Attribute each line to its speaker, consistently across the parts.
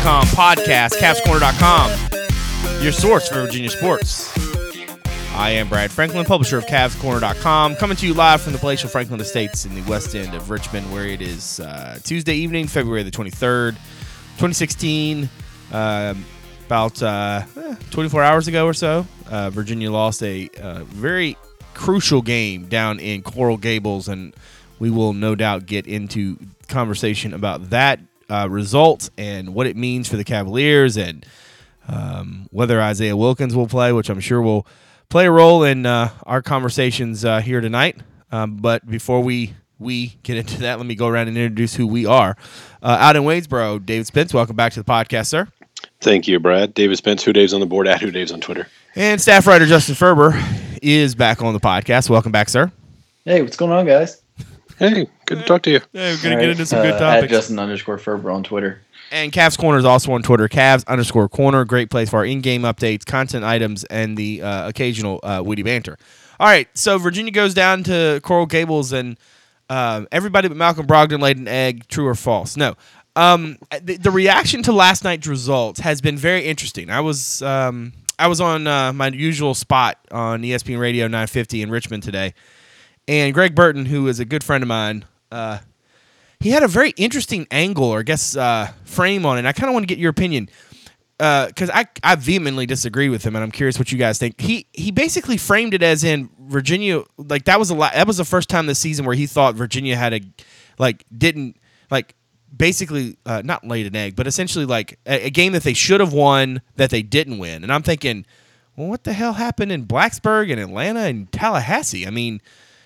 Speaker 1: CavsCorner.com podcast, CavsCorner.com, your source for Virginia sports. I am Brad Franklin, publisher of CavsCorner.com, coming to you live from the palatial Franklin Estates in the west end of Richmond, where it is uh, Tuesday evening, February the 23rd, 2016. Um, about uh, eh, 24 hours ago or so, uh, Virginia lost a uh, very crucial game down in Coral Gables, and we will no doubt get into conversation about that uh, result and what it means for the Cavaliers and um, whether Isaiah Wilkins will play, which I'm sure will play a role in uh, our conversations uh, here tonight. Um, but before we we get into that, let me go around and introduce who we are. Uh, out in Waynesboro, David Spence, welcome back to the podcast, sir.
Speaker 2: Thank you, Brad. David Spence, Who Dave's on the board, at Who Dave's on Twitter.
Speaker 1: And staff writer Justin Ferber is back on the podcast. Welcome back, sir.
Speaker 3: Hey, what's going on, guys?
Speaker 2: Hey, good to talk to you.
Speaker 1: Hey, we're gonna
Speaker 3: All
Speaker 1: get
Speaker 3: right,
Speaker 1: into some
Speaker 3: uh,
Speaker 1: good
Speaker 3: At
Speaker 1: topics.
Speaker 3: Justin underscore Ferber on Twitter.
Speaker 1: And Cavs Corner is also on Twitter. Cavs underscore Corner. Great place for our in-game updates, content items, and the uh, occasional uh, witty banter. All right, so Virginia goes down to Coral Gables, and um, everybody but Malcolm Brogdon laid an egg. True or false? No. Um, the, the reaction to last night's results has been very interesting. I was um, I was on uh, my usual spot on ESPN Radio 950 in Richmond today, and Greg Burton, who is a good friend of mine, uh, he had a very interesting angle or I guess uh, frame on it. I kind of want to get your opinion because I I vehemently disagree with him, and I'm curious what you guys think. He he basically framed it as in Virginia, like that was a lot. That was the first time this season where he thought Virginia had a like didn't like basically uh, not laid an egg, but essentially like a, a game that they should have won that they didn't win. And I'm thinking, well, what the hell happened in Blacksburg and Atlanta and Tallahassee? I mean,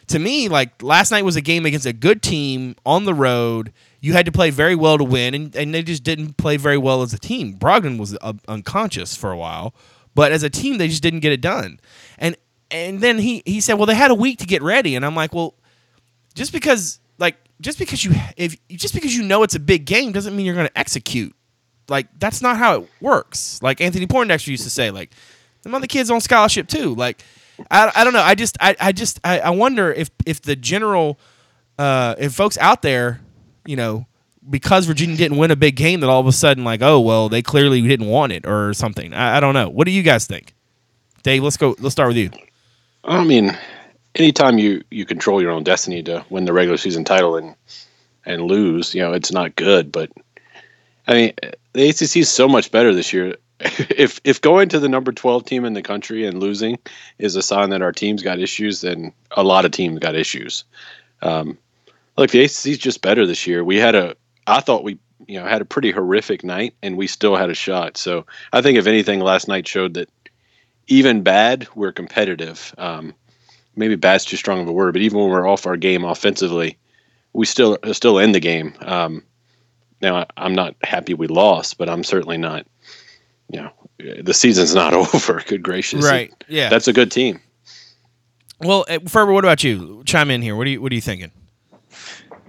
Speaker 1: to me, like last night was a game against a good team on the road. You had to play very well to win, and, and they just didn't play very well as a team. Brogdon was uh, unconscious for a while, but as a team, they just didn't get it done. And and then he he said, well, they had a week to get ready, and I'm like, well, just because like just because you if just because you know it's a big game doesn't mean you're going to execute. Like that's not how it works. Like Anthony Poindexter used to say, like other kids on scholarship too. Like I, I don't know. I just I, I just I, I wonder if if the general uh if folks out there, you know, because Virginia didn't win a big game, that all of a sudden like oh well they clearly didn't want it or something. I, I don't know. What do you guys think? Dave, let's go. Let's start with you.
Speaker 2: I mean, anytime you you control your own destiny to win the regular season title and and lose, you know, it's not good. But I mean, the ACC is so much better this year. If if going to the number twelve team in the country and losing is a sign that our team's got issues, then a lot of teams got issues. Um, look, the ACC is just better this year. We had a, I thought we you know had a pretty horrific night, and we still had a shot. So I think if anything, last night showed that even bad, we're competitive. Um, maybe bad's too strong of a word, but even when we're off our game offensively, we still still in the game. Um, now I, I'm not happy we lost, but I'm certainly not. You know, the season's not over. Good gracious,
Speaker 1: Right. Yeah.
Speaker 2: That's a good team.
Speaker 1: well, uh, Ferber, what about you? Chime in here. What are you What are you thinking?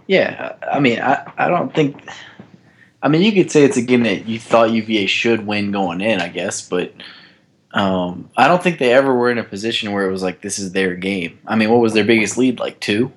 Speaker 3: Yeah, I mean, I, I don't think. I mean, you could say it's a game that you thought UVA should win going in, I guess, but um, I don't think they ever were in a position where it was like this is their game. I mean, what was their biggest lead? Like two.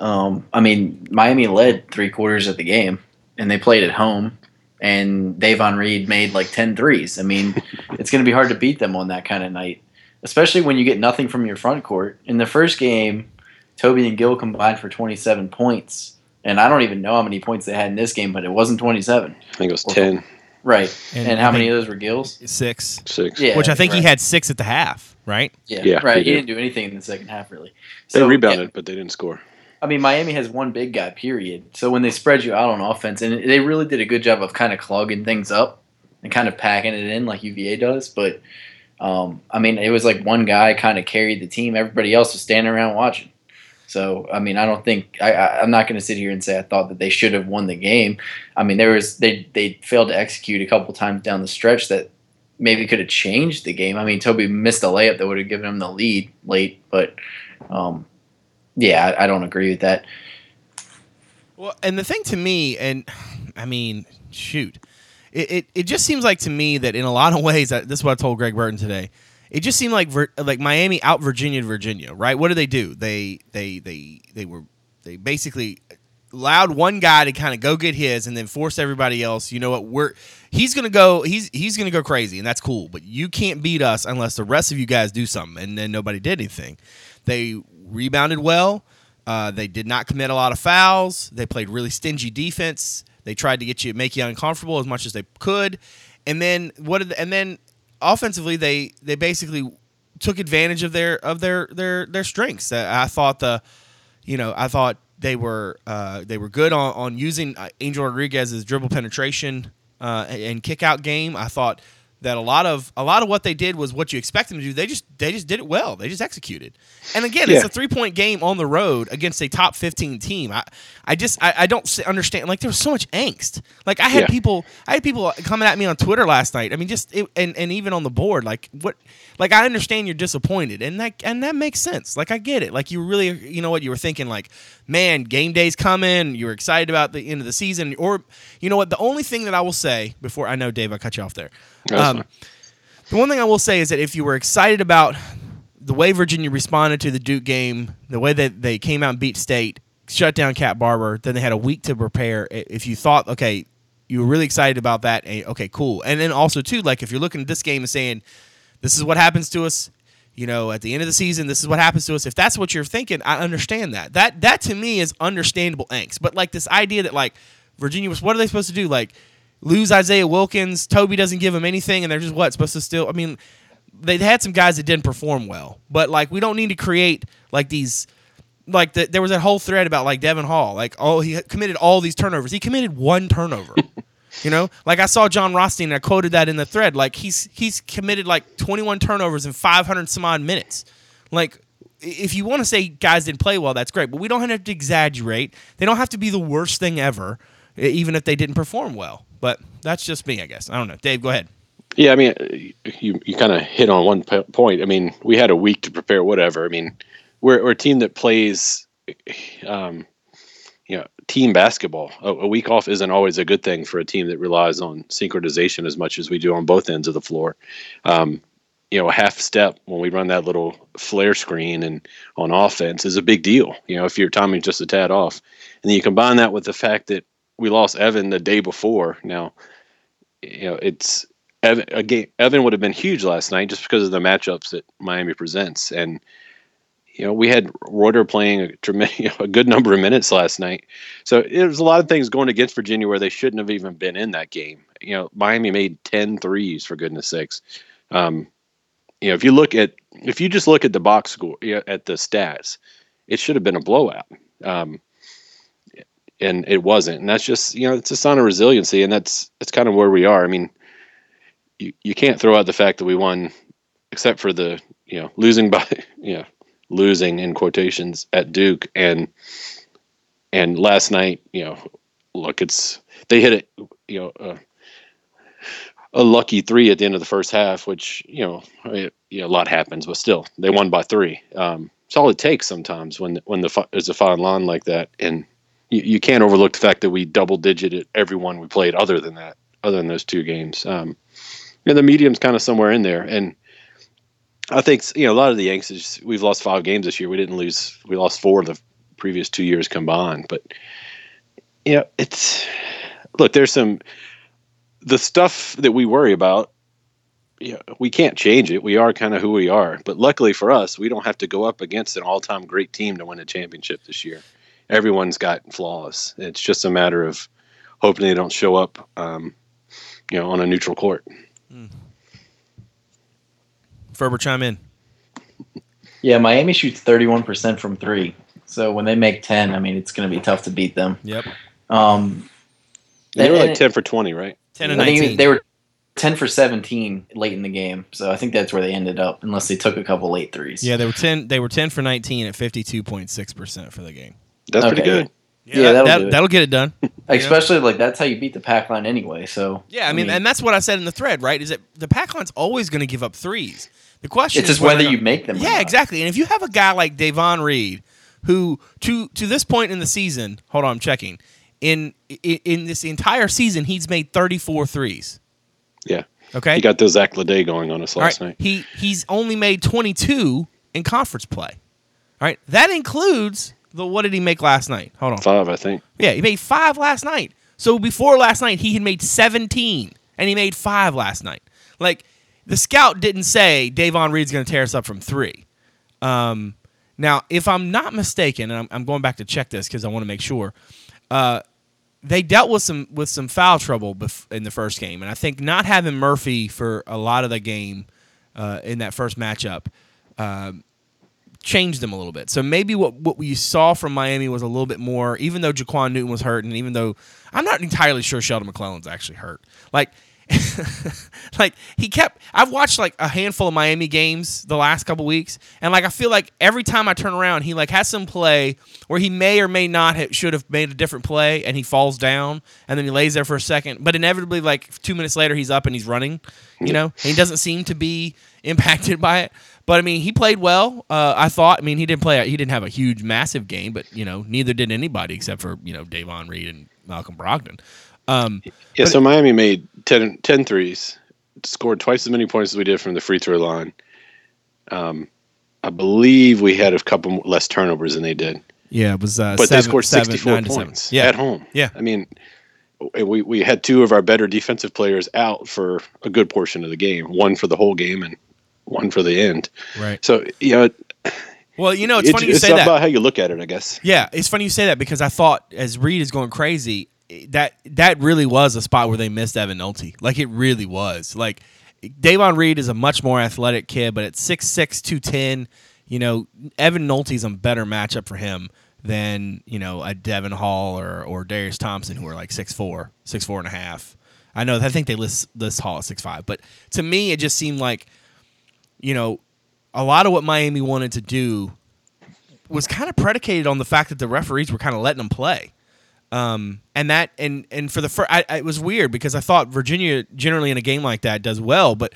Speaker 3: Um, I mean, Miami led three quarters of the game, and they played at home. And Davon Reed made like 10 threes. I mean, it's going to be hard to beat them on that kind of night, especially when you get nothing from your front court. In the first game, Toby and Gill combined for 27 points. And I don't even know how many points they had in this game, but it wasn't 27.
Speaker 2: I think it was 10,
Speaker 3: Right.
Speaker 1: And
Speaker 3: And, how many of those were Gills?
Speaker 1: Six.
Speaker 2: 6.
Speaker 3: Yeah.
Speaker 1: Which I think he had six at the half. Right.
Speaker 3: Yeah,
Speaker 2: Yeah,
Speaker 3: right. He
Speaker 2: did.
Speaker 3: didn't do anything in the second half, really.
Speaker 2: They rebounded,
Speaker 3: yeah,
Speaker 2: but they didn't score.
Speaker 3: I mean, Miami has one big guy, period. So when they spread you out on offense, and they really did a good job of kind of clogging things up and kind of packing it in like UVA does. But um, I mean, it was like one guy kind of carried the team. Everybody else was standing around watching. So I mean, I don't think I, I, I'm not going to sit here and say I thought that they should have won the game. I mean, there was they they failed to execute a couple times down the stretch that maybe could have changed the game. I mean, Toby missed a layup that would have given him the lead late, but um, yeah, I, I don't agree with that.
Speaker 1: Well, and the thing to me, and I mean, shoot, it, it, it just seems like to me that in a lot of ways, this is what I told Greg Burton today. It just seemed like like Miami out Virginia Virginia, right? What did they do? They they they they were they basically allowed one guy to kind of go get his and then force everybody else. You know what? We're he's gonna go he's he's gonna go crazy and that's cool. But you can't beat us unless the rest of you guys do something. And then nobody did anything. They rebounded well. Uh, they did not commit a lot of fouls. They played really stingy defense. They tried to get you make you uncomfortable as much as they could. And then what did and then offensively they they basically took advantage of their of their their their strengths. I thought the you know I thought they were uh, they were good on, on using uh, Angel Rodriguez's dribble penetration uh, and kick out game. I thought that a lot of a lot of what they did was what you expect them to do. They just they just did it well. They just executed. And again, yeah. it's a three point game on the road against a top fifteen team. I I just I, I don't understand. Like there was so much angst. Like I had yeah. people I had people coming at me on Twitter last night. I mean, just it, and and even on the board. Like what? Like I understand you're disappointed, and that and that makes sense. Like I get it. Like you really you know what you were thinking. Like man, game day's coming. You were excited about the end of the season, or you know what? The only thing that I will say before I know Dave, I cut you off there. Um, the one thing I will say is that if you were excited about the way Virginia responded to the Duke game, the way that they came out and beat State, shut down Cat Barber, then they had a week to prepare. If you thought, okay, you were really excited about that, okay, cool. And then also too, like if you're looking at this game and saying, this is what happens to us, you know, at the end of the season, this is what happens to us. If that's what you're thinking, I understand that. That that to me is understandable angst. But like this idea that like Virginia was, what are they supposed to do? Like lose Isaiah Wilkins. Toby doesn't give them anything, and they're just what supposed to still. I mean, they had some guys that didn't perform well, but like we don't need to create like these. Like the, there was that whole thread about like Devon Hall, like oh he committed all these turnovers. He committed one turnover. you know, like I saw Jon Rothstein, and I quoted that in the thread. Like he's he's committed like 21 turnovers in 500 some odd minutes. Like if you want to say guys didn't play well, that's great, but we don't have to exaggerate. They don't have to be the worst thing ever, even if they didn't perform well. But that's just me, I guess. I don't know. Dave, go ahead.
Speaker 2: Yeah, I mean, you you kind of hit on one point. I mean, we had a week to prepare. Whatever. I mean, we're we're a team that plays, um, you know, team basketball. A, a, week off isn't always a good thing for a team that relies on synchronization as much as we do on both ends of the floor. Um, you know, a half step when we run that little flare screen and on offense is a big deal. You know, if your timing's just a tad off, and then you combine that with the fact that we lost Evan the day before. Now, you know, it's Evan, a game, Evan would have been huge last night just because of the matchups that Miami presents. And, you know, we had Reuter playing a, tremendous, you know, a good number of minutes last night. So it was a lot of things going against Virginia where they shouldn't have even been in that game. You know, Miami made 10 threes, for goodness sakes. Um, you know, if you look at, if you just look at the box score, you know, at the stats, it should have been a blowout. Um, and it wasn't. And that's just you know it's a sign of resiliency, and that's that's kind of where we are. I mean, you you can't throw out the fact that we won, except for the you know losing by you know losing in quotations at Duke and and last night you know look it's they hit it you know. Uh, a lucky three at the end of the first half, which you know, it, you know, a lot happens, but still, they won by three. Um, it's all it takes sometimes when when the there's a fine line like that, and you, you can't overlook the fact that we double digited everyone we played other than that, other than those two games. Um, and the medium's kind of somewhere in there. And I think, you know, a lot of the Yanks is we've lost five games this year. We didn't lose, we lost four of the previous two years combined. But, you know, it's, look, there's some, the stuff that we worry about you know, we can't change it. We are kind of who we are. But luckily for us, we don't have to go up against an all-time great team to win a championship this year everyone's got flaws. It's just a matter of hoping they don't show up, um, you know, on a neutral court. Mm.
Speaker 1: Ferber, chime in.
Speaker 3: Yeah, Miami shoots 31% from three. So when they make 10, I mean, it's going to be tough to beat them.
Speaker 1: Yep.
Speaker 3: Um,
Speaker 2: they were like 10 for 20, right?
Speaker 1: 10 and 19.
Speaker 3: they were 10 for 17 late in the game. So I think that's where they ended up, unless they took a couple late threes.
Speaker 1: Yeah, they were 10. They were 10 for 19 at 52.6% for the game.
Speaker 2: That's okay. pretty good.
Speaker 3: Yeah, that'll
Speaker 1: that,
Speaker 3: do it.
Speaker 1: that'll get it done.
Speaker 3: Especially like that's how you beat the pack line anyway. So
Speaker 1: Yeah, I mean, and that's what I said in the thread, right? Is that the pack line's always going to give up threes. The question
Speaker 3: it's
Speaker 1: is
Speaker 3: just whether
Speaker 1: or
Speaker 3: you make them. or
Speaker 1: Yeah,
Speaker 3: not.
Speaker 1: exactly. And if you have a guy like Davon Reed, who to to this point in the season, hold on, I'm checking. In in, in this entire season, he's made 34 threes.
Speaker 2: Yeah.
Speaker 1: Okay,
Speaker 2: He got the Zach Lede going on us last
Speaker 1: right.
Speaker 2: night.
Speaker 1: He he's only made 22 in conference play. All right, that includes the what did he make last night? Hold on.
Speaker 2: Five, I think.
Speaker 1: Yeah, he made five last night. So before last night, he had made 17, and he made five last night. Like, the scout didn't say Davon Reed's going to tear us up from three. Um, now, if I'm not mistaken, and I'm, I'm going back to check this because I want to make sure, uh, they dealt with some with some foul trouble bef- in the first game, and I think not having Murphy for a lot of the game uh, in that first matchup um, changed them a little bit. So maybe what what we saw from Miami was a little bit more, even though Jaquan Newton was hurt, and even though I'm not entirely sure Sheldon McClellan's actually hurt. Like, like he kept. I've watched like a handful of Miami games the last couple weeks, and like I feel like every time I turn around, he like has some play where he may or may not have, should have made a different play, and he falls down, and then he lays there for a second, but inevitably, like two minutes later, he's up and he's running. You know, and he doesn't seem to be impacted by it. But I mean, he played well. Uh, I thought. I mean, he didn't play. He didn't have a huge, massive game, but you know, neither did anybody except for you know Davon Reed and Malcolm Brogdon. Um,
Speaker 2: Yeah,
Speaker 1: But-
Speaker 2: so Miami made 10, 10 threes, scored twice as many points as we did from the free throw line. Um, I believe we had a couple less turnovers than they did,
Speaker 1: yeah, it was. Uh,
Speaker 2: but they scored 64
Speaker 1: nine seven.
Speaker 2: points
Speaker 1: Yeah,
Speaker 2: at home.
Speaker 1: Yeah.
Speaker 2: I mean, we, we had two of our better defensive players out for a good portion of the game, one for the whole game and one for the end.
Speaker 1: right.
Speaker 2: So, you know,
Speaker 1: Well, you know, it's
Speaker 2: it-
Speaker 1: funny you
Speaker 2: it's
Speaker 1: say that.
Speaker 2: about how you look at it, I guess.
Speaker 1: Yeah, it's funny you say that because I thought as Reed is going crazy, that that really was a spot where they missed Evan Nolte. Like it really was. Like Davon Reed is a much more athletic kid, but at 6'6", 210, you know, Evan Nolte's a better matchup for him than, you know, a Devon Hall or, or Darius Thompson who are like 6'4", 6'4 and a half. I know I think they list list Hall at 6'5", but to me it just seemed like, you know, a lot of what Miami wanted to do was kind of predicated on the fact that the referees were kind of letting them play. Um, and that and and for the first, I, I, it was weird because I thought Virginia generally in a game like that does well, but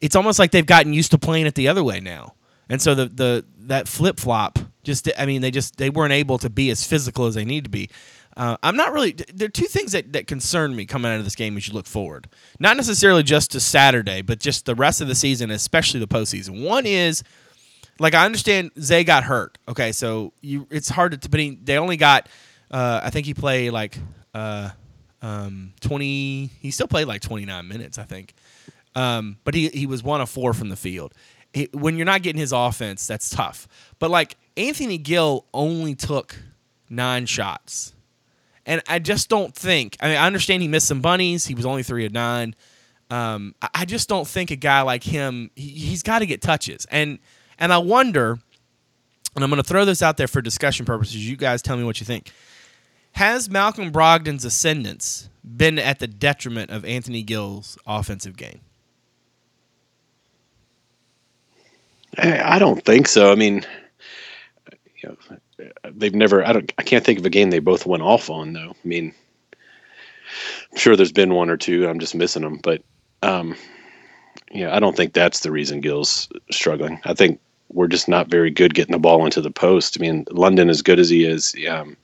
Speaker 1: it's almost like they've gotten used to playing it the other way now. And so the the that flip flop just I mean they just they weren't able to be as physical as they need to be. Uh, I'm not really. There are two things that, that concern me coming out of this game as you look forward. Not necessarily just to Saturday, but just the rest of the season, especially the postseason. One is like I understand Zay got hurt. Okay, so you it's hard to but he, they only got uh, I think he played like uh, um, twenty. He still played like twenty nine minutes, I think. Um, but he he was one of four from the field. It, when you're not getting his offense, that's tough. But like Anthony Gill only took nine shots. And I just don't think. I mean, I understand he missed some bunnies. He was only three of nine. Um, I- just don't think a guy like him. He, he's got to get touches, and and I wonder. And I'm going to throw this out there for discussion purposes. You guys tell me what you think. Has Malcolm Brogdon's ascendance been at the detriment of Anthony Gill's offensive game?
Speaker 2: I I don't think so. I mean, you know, they've never. I don't. I can't think of a game they both went off on though. I mean, I'm sure there's been one or two. I'm just missing them, but um, yeah, I don't think that's the reason Gill's struggling. I think we're just not very good getting the ball into the post. I mean, London, as good as he is, um,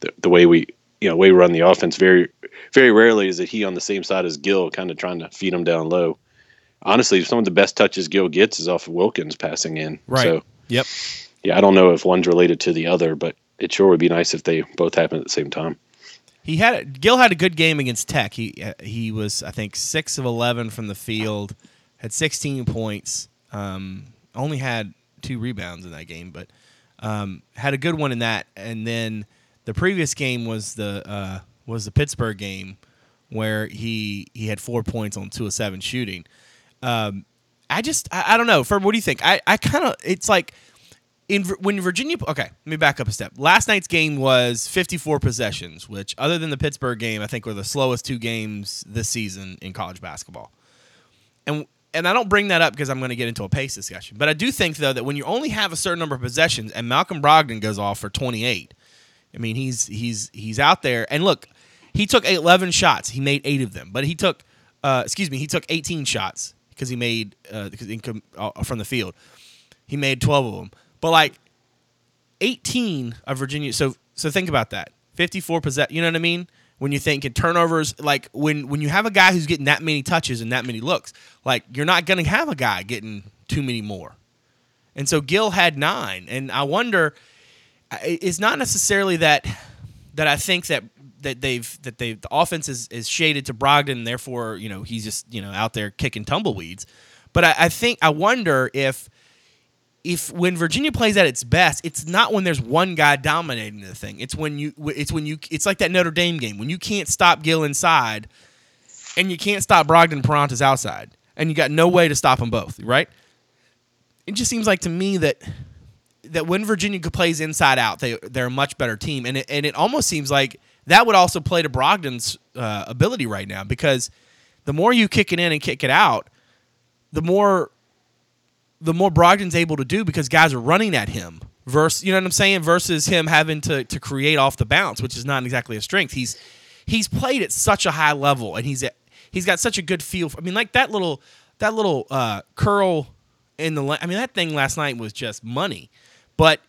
Speaker 2: the, the way we, you know, way we run the offense, very, very rarely is it he on the same side as Gill, kind of trying to feed him down low. Honestly, some of the best touches Gill gets is off of Wilkins passing in.
Speaker 1: Right.
Speaker 2: So,
Speaker 1: Yep.
Speaker 2: Yeah, I don't know if one's related to the other, but it sure would be nice if they both happen at the same time.
Speaker 1: He had Gil had a good game against Tech. He uh, he was I think six of eleven from the field, had 16 points. Um, only had two rebounds in that game, but um, had a good one in that. And then the previous game was the uh, was the Pittsburgh game where he he had four points on two of seven shooting. Um, I just I, I don't know. Ferb, what do you think? I, I kind of it's like in when Virginia. Okay, let me back up a step. Last night's game was 54 possessions, which other than the Pittsburgh game, I think were the slowest two games this season in college basketball. And and I don't bring that up because I'm going to get into a pace discussion, but I do think though that when you only have a certain number of possessions and Malcolm Brogdon goes off for 28, I mean, he's he's he's out there, and look, he took 11 shots. He made eight of them, but he took, uh, excuse me, he took 18 shots because he made uh, uh, from the field. He made 12 of them, but like 18 of Virginia. So so think about that. 54 possess. You know what I mean? When you think in turnovers, like when when you have a guy who's getting that many touches and that many looks, like you're not going to have a guy getting too many more. And so Gill had nine, and I wonder. It's not necessarily that that I think that that they've that they the offense is, is shaded to Brogdon, and therefore you know he's just you know out there kicking tumbleweeds. But I, I think I wonder if if when Virginia plays at its best, it's not when there's one guy dominating the thing. It's when you it's when you it's like that Notre Dame game when you can't stop Gill inside, and you can't stop Brogdon Perrantes outside, and you got no way to stop them both. Right? It just seems like to me that that when Virginia plays inside out, they they're a much better team, and it, and it almost seems like that would also play to Brogdon's uh, ability right now because the more you kick it in and kick it out, the more the more Brogdon's able to do because guys are running at him. Versus, you know what I'm saying? Versus him having to to create off the bounce, which is not exactly a strength. He's he's played at such a high level, and he's at, he's got such a good feel. For, I mean, like that little that little uh, curl in the. I mean, that thing last night was just money, but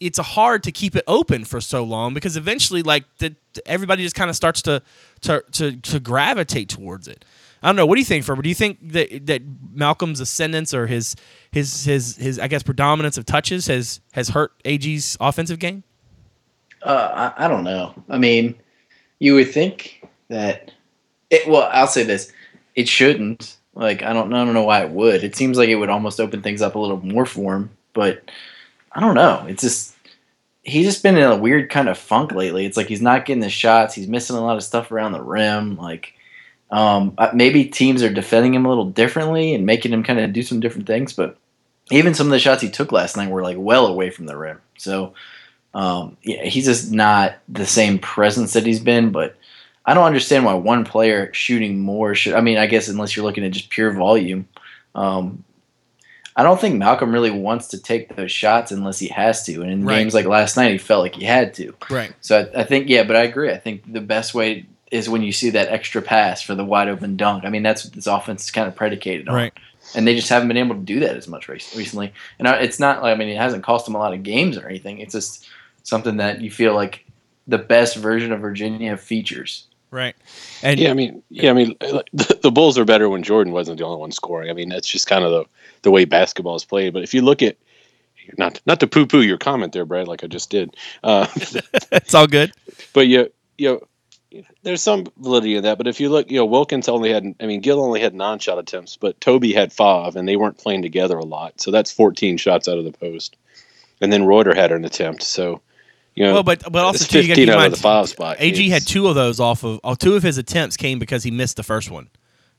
Speaker 1: it's hard to keep it open for so long because eventually, like the, everybody just kind of starts to, to to to gravitate towards it. I don't know. What do you think, Ferber? Do you think that that Malcolm's ascendance or his his his his I guess predominance of touches has has hurt AG's offensive game?
Speaker 3: Uh, I, I don't know. I mean, you would think that. It, well, I'll say this: it shouldn't. Like, I don't, I don't know why it would. It seems like it would almost open things up a little more for him, but I don't know. It's just he's just been in a weird kind of funk lately. It's like he's not getting the shots. He's missing a lot of stuff around the rim. Like um, uh, maybe teams are defending him a little differently and making him kind of do some different things. But even some of the shots he took last night were like well away from the rim. So um, yeah, he's just not the same presence that he's been. But I don't understand why one player shooting more should. I mean, I guess unless you're looking at just pure volume. Um, I don't think Malcolm really wants to take those shots unless he has to. And in right. games like last night, he felt like he had to.
Speaker 1: Right.
Speaker 3: So I, I, think, yeah, but I agree. I think the best way is when you see that extra pass for the wide open dunk. I mean, that's what this offense is kind of predicated on.
Speaker 1: Right.
Speaker 3: And they just haven't been able to do that as much recently. And it's not like, I mean, it hasn't cost them a lot of games or anything. It's just something that you feel like the best version of Virginia features.
Speaker 1: Right.
Speaker 2: And yeah, I mean, yeah, I mean, the, the Bulls are better when Jordan wasn't the only one scoring. I mean, that's just kind of the the way basketball is played. But if you look at not not to poo poo your comment there, Brad, like I just did. Uh,
Speaker 1: it's all good.
Speaker 2: But you you know, there's some validity in that. But if you look, you know, Wilkins only had, I mean, Gill only had nine shot attempts, but Toby had five, and they weren't playing together a lot. So that's 14 shots out of the post. And then Reuter had an attempt. So, you know,
Speaker 1: well, but but also too, 15
Speaker 2: out of the five spot.
Speaker 1: AG had two of those off of, oh, two of his attempts came because he missed the first one.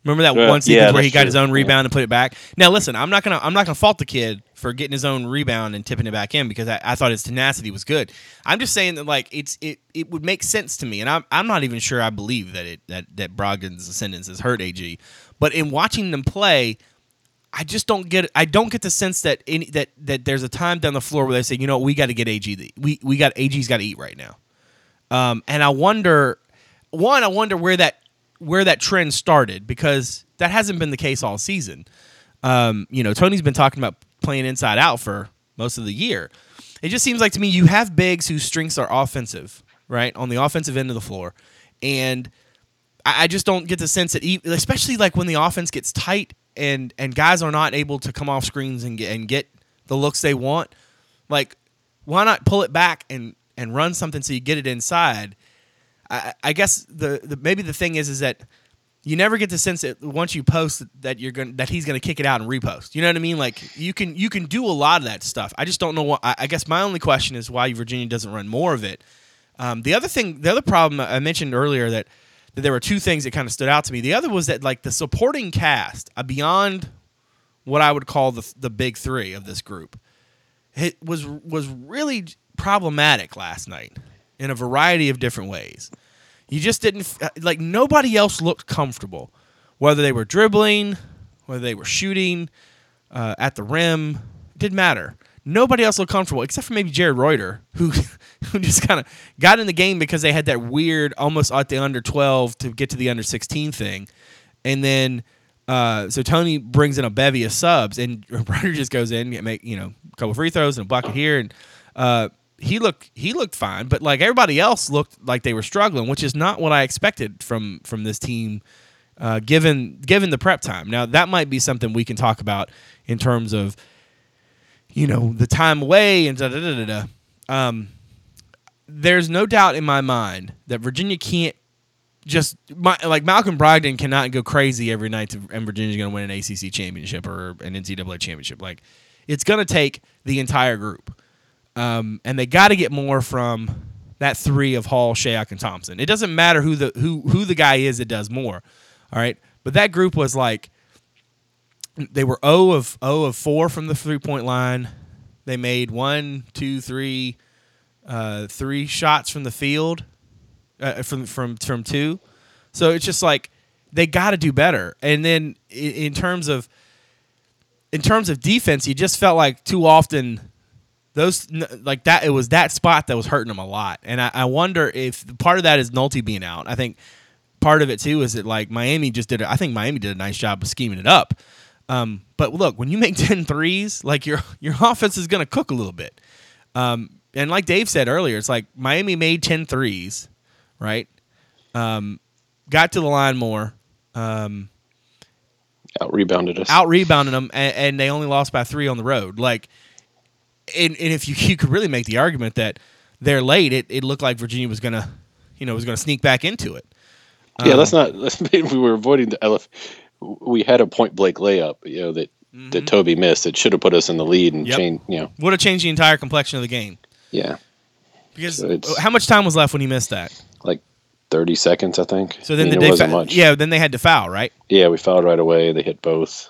Speaker 1: Remember that one sequence yeah, where he got true. his own rebound yeah. and put it back. Now listen, I'm not gonna I'm not gonna fault the kid for getting his own rebound and tipping it back in because I, I, thought his tenacity was good. I'm just saying that like it's it it would make sense to me, and I'm I'm not even sure I believe that it that that Brogdon's ascendance has hurt AG, but in watching them play. I just don't get I don't get the sense that any that that there's a time down the floor where they say, you know, we got to get AG. The, we we got AG's got to eat right now. Um, and I wonder, one, I wonder where that where that trend started because that hasn't been the case all season. Um, you know, Tony's been talking about playing inside out for most of the year. It just seems like to me you have bigs whose strengths are offensive, right, on the offensive end of the floor, and I, I just don't get the sense that, especially like when the offense gets tight and and guys are not able to come off screens and get and get the looks they want, like why not pull it back and and run something so you get it inside I, I guess the, the maybe the thing is is that you never get the sense that once you post that you're going that he's going to kick it out and repost. You know what I mean? Like you can you can do a lot of that stuff. I just don't know what. I, I guess my only question is why Virginia doesn't run more of it. Um, the other thing, the other problem I mentioned earlier that, that there were two things that kind of stood out to me. The other was that like the supporting cast uh, beyond what I would call the the big three of this group, it was was really problematic last night in a variety of different ways. You just didn't like nobody else looked comfortable, whether they were dribbling, whether they were shooting uh, at the rim. Didn't matter. nobody else looked comfortable except for maybe Jarred Reuter, who who just kind of got in the game because they had that weird almost at the under 12 to get to the under 16 thing. And then uh, so Tony brings in a bevy of subs, and Reuter just goes in, make you know a couple free throws and a bucket here, and uh, he looked he looked fine, but like everybody else looked like they were struggling, which is not what I expected from from this team. Uh, given given the prep time, now that might be something we can talk about in terms of you know the time away and da da da da. Um, there's no doubt in my mind that Virginia can't just my, like Malcolm Brogdon cannot go crazy every night to, and Virginia's going to win an ACC championship or an NCAA championship. Like it's going to take the entire group, um, and they got to get more from that three of Hall, Shayok, and Thompson. It doesn't matter who the who who the guy is that does more. All right, but that group was like they were 0 of 0 of 4 from the three point line. They made one, two, three, uh, three shots from the field, uh, from from from two. So it's just like they got to do better. And then in, in terms of in terms of defense, you just felt like too often those like that it was that spot that was hurting them a lot. And I, I wonder if part of that is Nolte being out. I think part of it too is that like Miami just did. I think Miami did a nice job of scheming it up. Um, but look, when you make 10 threes, like your your offense is going to cook a little bit. Um, and like Dave said earlier, it's like Miami made 10 threes, right? Um, got to the line more, um,
Speaker 2: Out rebounded us.
Speaker 1: out rebounded them, and, and they only lost by three on the road. Like, and, and if you you could really make the argument that they're late, it, it looked like Virginia was gonna, you know, was gonna sneak back into it.
Speaker 2: yeah,
Speaker 1: Um,
Speaker 2: let's not. Let's, we were avoiding the elephant. We had a point blank layup, you know, that that Toby missed. That should have put us in the lead and
Speaker 1: Mm-hmm. Yep.
Speaker 2: changed. You know,
Speaker 1: Would have changed the entire complexion of the game
Speaker 2: yeah,
Speaker 1: because
Speaker 2: So
Speaker 1: how much time was left when he missed that?
Speaker 2: like thirty seconds, I think.
Speaker 1: So then
Speaker 2: I mean,
Speaker 1: the
Speaker 2: it wasn't
Speaker 1: fa-
Speaker 2: much.
Speaker 1: yeah, then they had to foul, right?
Speaker 2: yeah, we fouled right away. They hit both,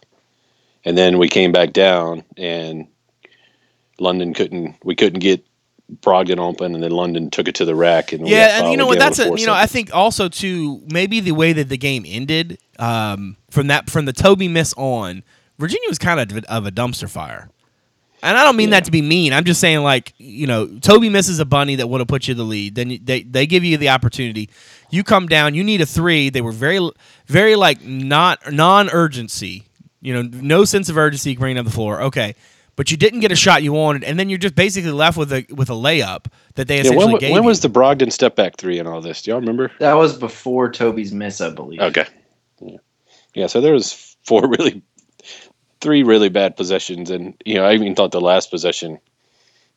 Speaker 2: and then we came back down, and London couldn't. We couldn't get Brogdon open, and then London took it to the rack, and
Speaker 1: Yeah, and you know what? That's a you know I think also too maybe the way that the game ended um, from that from the Toby miss on Virginia was kind of of a dumpster fire, and I don't mean
Speaker 2: Yeah.
Speaker 1: that to be mean. I'm just saying like you know Toby misses a bunny that would have put you in the lead. Then you- they they give you the opportunity. You come down. You need a three. They were very very like not non urgency. You know, no sense of urgency bringing up the floor. Okay. But you didn't get a shot you wanted, and then you're just basically left with a with a layup that they
Speaker 2: Yeah,
Speaker 1: essentially
Speaker 2: when, wa-
Speaker 1: gave
Speaker 2: when
Speaker 1: you.
Speaker 2: was the Brogdon step back three and all this? Do y'all remember?
Speaker 3: That was before Toby's miss, I believe.
Speaker 2: Okay. Yeah. yeah. So there was four really, three really bad possessions, and you know I even thought the last possession.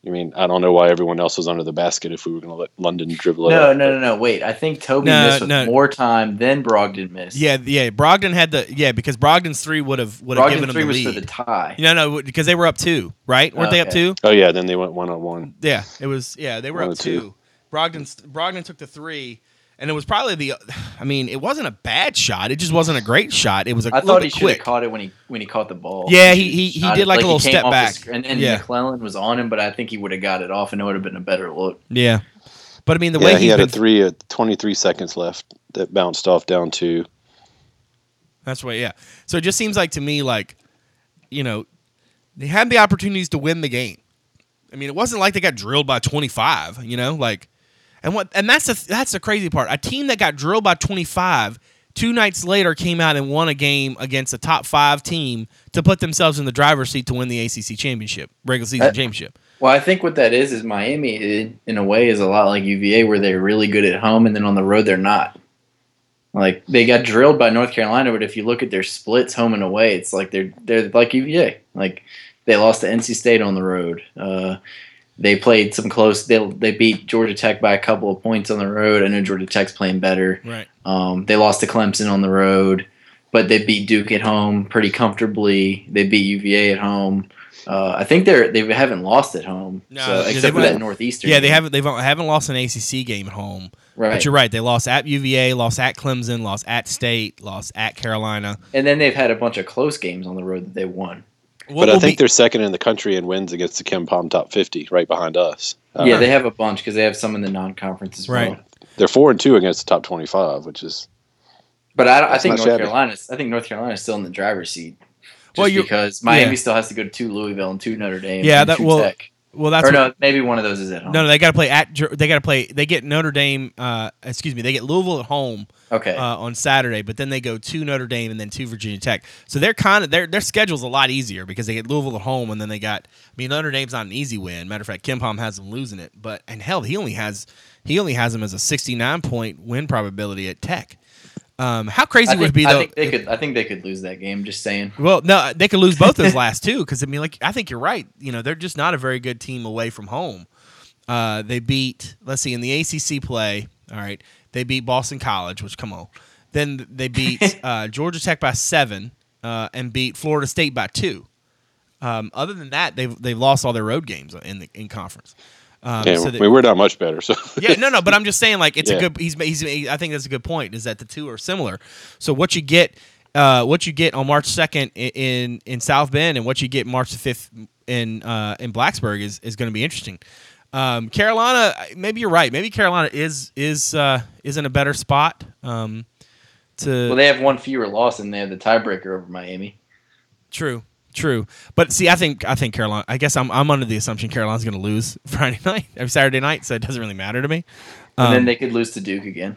Speaker 2: I mean, I don't know why everyone else was under the basket if we were going to let London dribble it.
Speaker 3: No,
Speaker 2: up.
Speaker 3: no, no, no. Wait, I think Toby
Speaker 1: No,
Speaker 3: missed with
Speaker 1: no.
Speaker 3: more time than Brogdon missed.
Speaker 1: Yeah, yeah. Brogdon had the yeah because Brogdon's three would have would have given
Speaker 3: Brogdon
Speaker 1: him the
Speaker 3: was
Speaker 1: lead.
Speaker 3: for the tie.
Speaker 1: no, no, because they were up two, right? Weren't they up
Speaker 3: Okay.
Speaker 1: two?
Speaker 2: Oh yeah, then they went one on one.
Speaker 1: Yeah, it was. Yeah, they were
Speaker 2: One
Speaker 1: up
Speaker 2: two.
Speaker 1: two. Brogdon Brogdon took the three, and it was probably the. I mean, it wasn't a bad shot. It just wasn't a great shot. It was a
Speaker 3: I
Speaker 1: little
Speaker 3: thought he should have
Speaker 1: quick.
Speaker 3: caught it when he when he caught the ball.
Speaker 1: Yeah,
Speaker 3: should
Speaker 1: he- he- he did
Speaker 3: it.
Speaker 1: like a little step
Speaker 3: off the
Speaker 1: back.
Speaker 3: sc- and, and
Speaker 1: Yeah.
Speaker 3: McClellan was on him, but I think he would have got it off, and it would have been a better look.
Speaker 1: Yeah, but I mean the
Speaker 2: yeah,
Speaker 1: way
Speaker 2: he had
Speaker 1: been,
Speaker 2: a three at 23 seconds left that bounced off down to.
Speaker 1: That's why, yeah. So it just seems like to me, like, you know, they had the opportunities to win the game. I mean, it wasn't like they got drilled by 25, you know, like, and what, and that's the that's the crazy part. A team that got drilled by 25 two nights later came out and won a game against a top five team to put themselves in the driver's seat to win the ACC championship, regular season
Speaker 3: Uh,
Speaker 1: championship.
Speaker 3: Well, I think what that is is Miami, in, in a way, is a lot like UVA, where they're really good at home, and then on the road they're not. Like they got drilled by North Carolina, but if you look at their splits home and away, it's like they're they're like UVA. Like they lost to NC State on the road. Uh, they played some close. They they beat Georgia Tech by a couple of points on the road. I know Georgia Tech's playing better.
Speaker 1: Right.
Speaker 3: Um, they lost to Clemson on the road, but they beat Duke at home pretty comfortably. They beat UVA at home. Uh, I think they're they haven't lost at home,
Speaker 1: No,
Speaker 3: so,
Speaker 1: they
Speaker 3: except for that Northeastern.
Speaker 1: Yeah, they haven't they've haven't lost an ACC game at home.
Speaker 3: right.
Speaker 1: But you're right. They lost at UVA, lost at Clemson, lost at State, lost at Carolina.
Speaker 3: And then they've had a bunch of close games on the road that they won.
Speaker 1: What
Speaker 2: but I think
Speaker 1: be-
Speaker 2: they're second in the country in wins against the KenPom top 50, right behind us. Uh,
Speaker 3: yeah, they have a bunch because they have some in the non-conference as
Speaker 1: Right.
Speaker 3: well.
Speaker 2: they're four and two against the top 25, which is
Speaker 3: But I, I think North
Speaker 2: shabby.
Speaker 3: Carolina's. I think North Carolina's still in the driver's seat. Just
Speaker 1: Well,
Speaker 3: because Miami
Speaker 1: yeah.
Speaker 3: still has to go to two Louisville and two Notre Dame.
Speaker 1: Yeah,
Speaker 3: and
Speaker 1: that-
Speaker 3: two
Speaker 1: well,
Speaker 3: Tech.
Speaker 1: Well, that's
Speaker 3: or
Speaker 1: what-
Speaker 3: no, maybe one of those is at home.
Speaker 1: no, no, they got to play at. They got to play. They get Notre Dame. Uh, excuse me. They get Louisville at home
Speaker 3: Okay.
Speaker 1: uh, on Saturday, but then they go to Notre Dame and then to Virginia Tech. So they're kind of their their schedule's a lot easier because they get Louisville at home and then they got. I mean, Notre Dame's not an easy win. Matter of fact, KenPom has them losing it, but and hell, he only has he only has them as a sixty nine point win probability at Tech. Um, how crazy
Speaker 3: I
Speaker 1: would it
Speaker 3: think,
Speaker 1: be
Speaker 3: I
Speaker 1: though?
Speaker 3: think they could. I think they could lose that game. Just saying.
Speaker 1: Well, no, they could lose both those last two because I mean, like I think you're right. You know, they're just not a very good team away from home. Uh, they beat, let's see, in the ACC play. All right, they beat Boston College, which come on. Then they beat uh, Georgia Tech by seven uh, and beat Florida State by two. Um, other than that, they've they've lost all their road games in the in conference. Um,
Speaker 2: yeah,
Speaker 1: so
Speaker 2: I
Speaker 1: that-
Speaker 2: mean, we're not much better. So
Speaker 1: yeah, no, no, but I'm just saying, like, it's a good. He's, he's. I think that's a good point. Is that the two are similar? So what you get, uh, what you get on March second in in South Bend, and what you get March the fifth in uh, in Blacksburg is is going to be interesting. Um, Carolina, maybe you're right. Maybe Carolina is is uh, is in a better spot. Um, to
Speaker 3: Well, they have one fewer loss, and they have the tiebreaker over Miami.
Speaker 1: True, true. But see, I think I think Carolina. I guess I'm I'm under the assumption Carolina's going to lose Friday night or Saturday night, so it doesn't really matter to me.
Speaker 3: And
Speaker 1: Um,
Speaker 3: then they could lose to Duke again.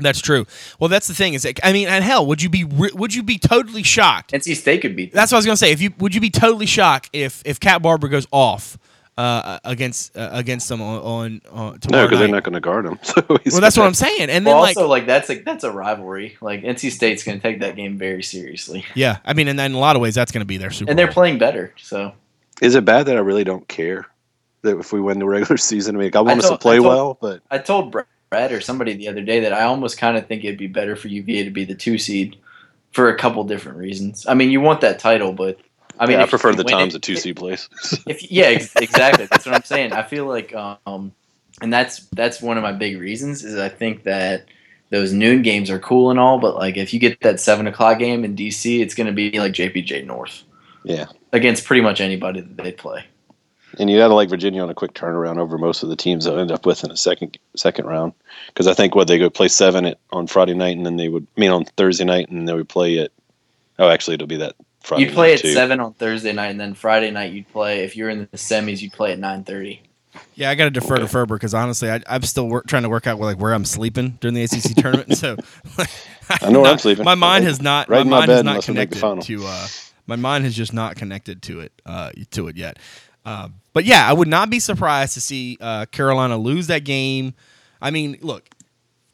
Speaker 1: That's true. Well, that's the thing is, that, I mean, and hell, would you be would you be totally shocked?
Speaker 3: NC State could beat them.
Speaker 1: That's what I was gonna say. If you would you be totally shocked if if Cat Barber goes off uh, against uh, against them on, on uh,
Speaker 2: no,
Speaker 1: tomorrow
Speaker 2: because they're not going to guard him. So he's
Speaker 1: Well, that's what I'm saying. And then
Speaker 3: well,
Speaker 1: like,
Speaker 3: also, like that's a that's a rivalry. Like NC State's going to take that game very seriously,
Speaker 1: yeah, I mean, and in a lot of ways, that's gonna be their Super.
Speaker 3: and they're playing better. So
Speaker 2: Is it bad that I really don't care that if we win the regular season? I mean, I want us to play
Speaker 3: told-
Speaker 2: well, but
Speaker 3: I told Brad or somebody the other day that I almost kind of think it'd be better for UVA to be the two seed for a couple different reasons. I mean, you want that title, but I mean,
Speaker 2: yeah, I prefer the times
Speaker 3: it-
Speaker 2: a two seed place.
Speaker 3: If yeah, ex- exactly. that's what I'm saying. I feel like, um, and that's that's one of my big reasons is I think that those noon games are cool and all, but like if you get that seven o'clock game in DC, it's going to be like JPJ North
Speaker 2: yeah,
Speaker 3: against pretty much anybody that they play.
Speaker 2: and you got to like Virginia on a quick turnaround over most of the teams they'll end up with in a second second round. Because I think what they go play seven at, on Friday night, and then they would I mean on Thursday night, and then they would play at. Oh, actually, it'll be that Friday.
Speaker 3: You'd play
Speaker 2: night
Speaker 3: at
Speaker 2: too.
Speaker 3: seven on Thursday night, and then Friday night you'd play. If you're in the semis, you'd play at nine thirty.
Speaker 1: Yeah, I got to defer to Ferber because honestly, I, I'm still work, trying to work out like where I'm sleeping during the ACC tournament. So
Speaker 2: I know where I'm sleeping.
Speaker 1: My mind
Speaker 2: Right-
Speaker 1: has not.
Speaker 2: right in
Speaker 1: my
Speaker 2: my
Speaker 1: mind
Speaker 2: bed
Speaker 1: has not
Speaker 2: unless we make the
Speaker 1: connected to. Uh, my mind has just not connected to it. Uh, to it yet. Uh, but yeah, I would not be surprised to see uh, Carolina lose that game. I mean, look,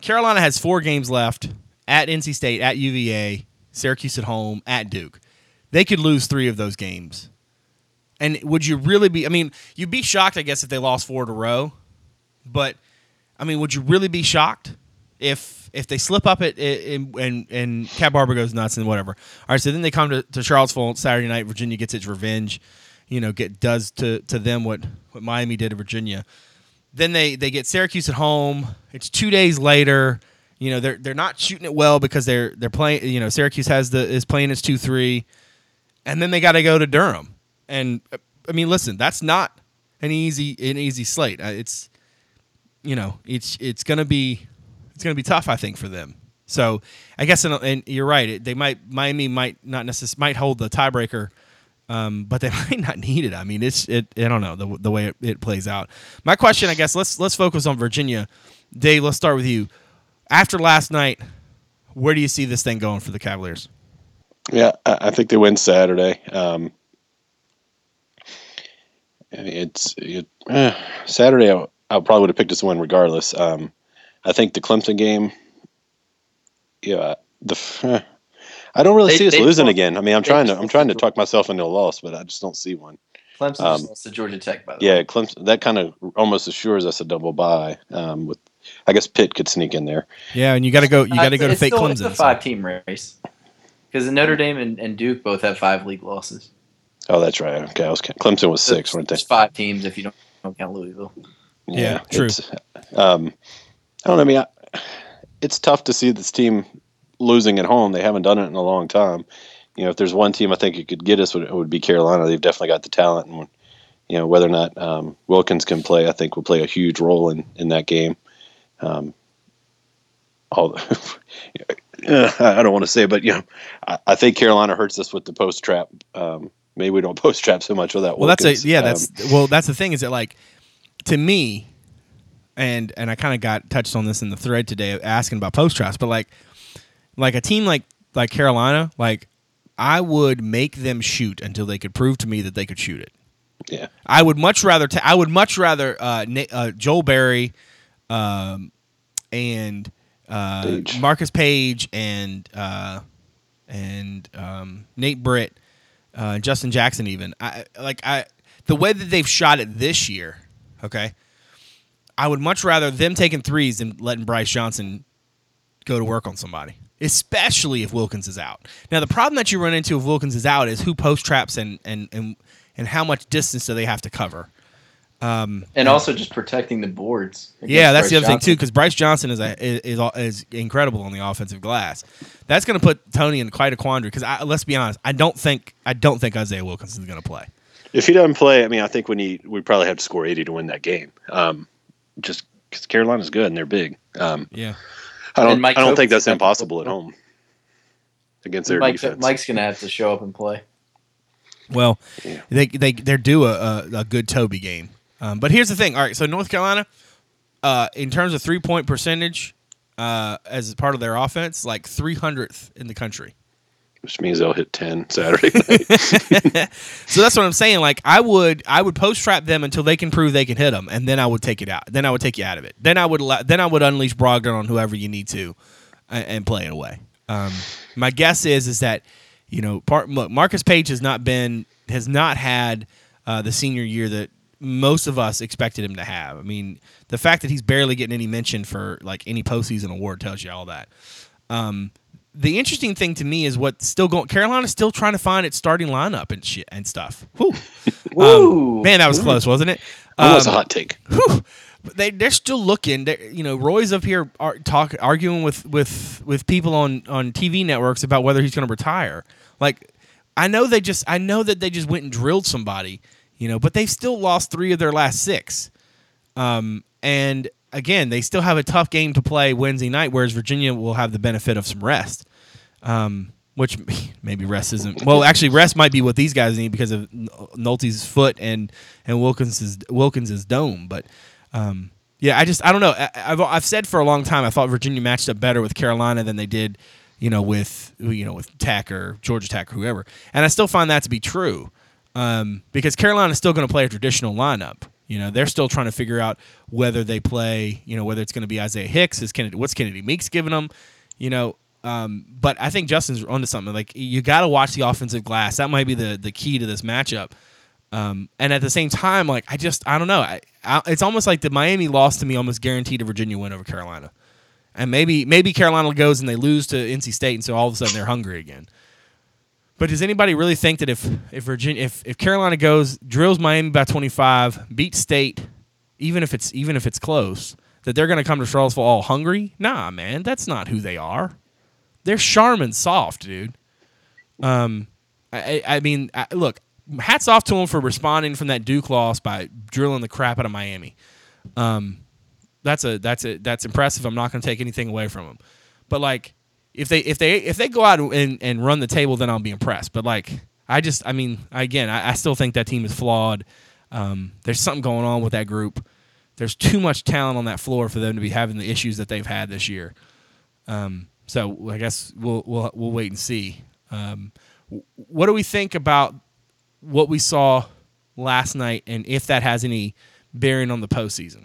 Speaker 1: Carolina has four games left at NC State, at UVA, Syracuse at home, at Duke. They could lose three of those games. And would you really be? I mean, you'd be shocked, I guess, if they lost four in a row. But I mean, would you really be shocked if if they slip up at and and and Cat Barber goes nuts and whatever? All right, so then they come to, to Charlottesville Saturday night. Virginia gets its revenge. You know, get does to to them what what Miami did to Virginia. Then they they get Syracuse at home. It's two days later. You know, they're they're not shooting it well because they're they're playing. You know, Syracuse has the is playing its two three, and then they got to go to Durham. And uh, I mean, listen, that's not an easy an easy slate. Uh, It's you know, it's it's gonna be it's gonna be tough, I think, for them. So I guess, and you're right. It, they might Miami might not necessarily might hold the tiebreaker, um, but they might not need it. I mean, it's it. I don't know the the way it, it plays out. My question, I guess, let's let's focus on Virginia. Dave, let's start with you. After last night, where do you see this thing going for the Cavaliers?
Speaker 2: Yeah, I, I think they win Saturday. Um, it's it, eh, Saturday. I, I probably would have picked us to win regardless. Um, I think the Clemson game. Yeah, the eh, I don't really
Speaker 3: They-
Speaker 2: see us losing again. I mean, I'm trying to I'm trying to talk myself into a loss, but I just don't see one.
Speaker 3: Clemson
Speaker 2: Um,
Speaker 3: just lost to Georgia Tech, by the
Speaker 2: Yeah,
Speaker 3: way.
Speaker 2: Yeah, Clemson. That kind of almost assures us a double bye. Um, with I guess Pitt could sneak in there.
Speaker 1: Yeah, and you got to go. You got to go to
Speaker 3: it's
Speaker 1: fake
Speaker 3: still,
Speaker 1: Clemson.
Speaker 3: It's a
Speaker 1: so-
Speaker 3: five team race because Notre Dame and, and Duke both have five league losses.
Speaker 2: Oh, that's right. Okay, I was Clemson was six, weren't they?
Speaker 3: There's five teams if you don't, don't count Louisville.
Speaker 1: Yeah, true.
Speaker 2: Um, I don't know. I mean, I, it's tough to see this team losing at home. They haven't done it in a long time. You know, if there's one team I think it could get us, it would be Carolina. They've definitely got the talent, and you know whether or not um, Wilkins can play, I think will play a huge role in in that game. Um, all uh, I don't want to say, but you know, I, I, think Carolina hurts us with the post trap. Um, maybe we don't post trap so much with that.
Speaker 1: Well, that's a yeah. Um, that's well, that's the thing is that like to me, and and I kind of got touched on this in the thread today asking about post traps, but like like a team like like Carolina, like I would make them shoot until they could prove to me that they could shoot it.
Speaker 2: Yeah,
Speaker 1: I would much rather. Ta- I would much rather uh, uh, Joel Berry, um, and uh, Paige. Marcus Paige and uh, and um, Nate Britt, uh, Justin Jackson. Even I like I the way that they've shot it this year. Okay, I would much rather them taking threes than letting Brice Johnson go to work on somebody especially if Wilkins is out. Now, the problem that you run into if Wilkins is out is who post traps and and and, and how much distance do they have to cover.
Speaker 3: Um, and, and, also just protecting the boards.
Speaker 1: Yeah, that's Brice the other Johnson. thing too, because Brice Johnson is, a, is, is is incredible on the offensive glass. That's going to put Tony in quite a quandary. Because let's be honest, I don't think I don't think Isaiah Wilkins is going to play.
Speaker 2: If he doesn't play, I mean, I think we need we probably have to score eighty to win that game. Um, just because Carolina's good and they're big. Um,
Speaker 1: yeah.
Speaker 2: I don't. I don't think that's impossible at home against their
Speaker 3: Mike,
Speaker 2: defense.
Speaker 3: Mike's gonna have to show up and play.
Speaker 1: Well, yeah. they they they're due a, a, a good Tobey game. Um, but here's the thing. All right, so North Carolina, uh, in terms of three point percentage, uh, as part of their offense, like 300th in the country
Speaker 2: which means they'll hit 10 Saturday night.
Speaker 1: so that's what I'm saying. Like I would, I would post trap them until they can prove they can hit them, and then I would take it out. Then I would take you out of it. Then I would, then I would unleash Brogdon on whoever you need to, and, and play it away. Um, my guess is is that you know, part, look, Marcus Paige has not been, has not had uh, the senior year that most of us expected him to have. I mean, the fact that he's barely getting any mention for like any postseason award tells you all that. Um, the interesting thing to me is what's still going. Carolina's still trying to find its starting lineup and shit and stuff. Um, man, that was close, wasn't it?
Speaker 2: Um, that was a hot take.
Speaker 1: Whew. They they're still looking. They're, you know, Roy's up here are, talk arguing with with with people on on TV networks about whether he's going to retire. Like, I know they just I know that they just went and drilled somebody, you know, but they've still lost three of their last six. Um, and again, they still have a tough game to play Wednesday night, whereas Virginia will have the benefit of some rest. Um, which maybe rest isn't. Well, actually, rest might be what these guys need because of Nolte's foot and and Wilkins's Wilkins's dome. But um, yeah, I just I don't know. I, have I've said for a long time I thought Virginia matched up better with Carolina than they did, you know, with you know with Tech or Georgia Tech or whoever, and I still find that to be true um, because Carolina is still going to play a traditional lineup. You know, they're still trying to figure out whether they play, you know, whether it's going to be Isaiah Hicks, is Kennedy, what's Kennedy Meeks giving them, you know. Um, but I think Justin's onto something. Like you got to watch the offensive glass. That might be the the key to this matchup. Um, and at the same time, like I just I don't know. I, I, it's almost like the Miami loss to me almost guaranteed a Virginia win over Carolina. And maybe maybe Carolina goes and they lose to NC State, and so all of a sudden they're hungry again. But does anybody really think that if if Virginia if, if Carolina goes drills Miami by 25, beats State, even if it's even if it's close, that they're going to come to Charlottesville all hungry? Nah, man, that's not who they are. They're Charmin soft, dude. Um, I I mean, I, look, hats off to them for responding from that Duke loss by drilling the crap out of Miami. Um, that's a that's a that's impressive. I'm not going to take anything away from them, but like if they if they if they go out and, and run the table, then I'll be impressed. But like I just I mean again I, I still think that team is flawed. Um, there's something going on with that group. There's too much talent on that floor for them to be having the issues that they've had this year. Um, so I guess we'll we'll we'll wait and see. Um, what do we think about what we saw last night, and if that has any bearing on the postseason?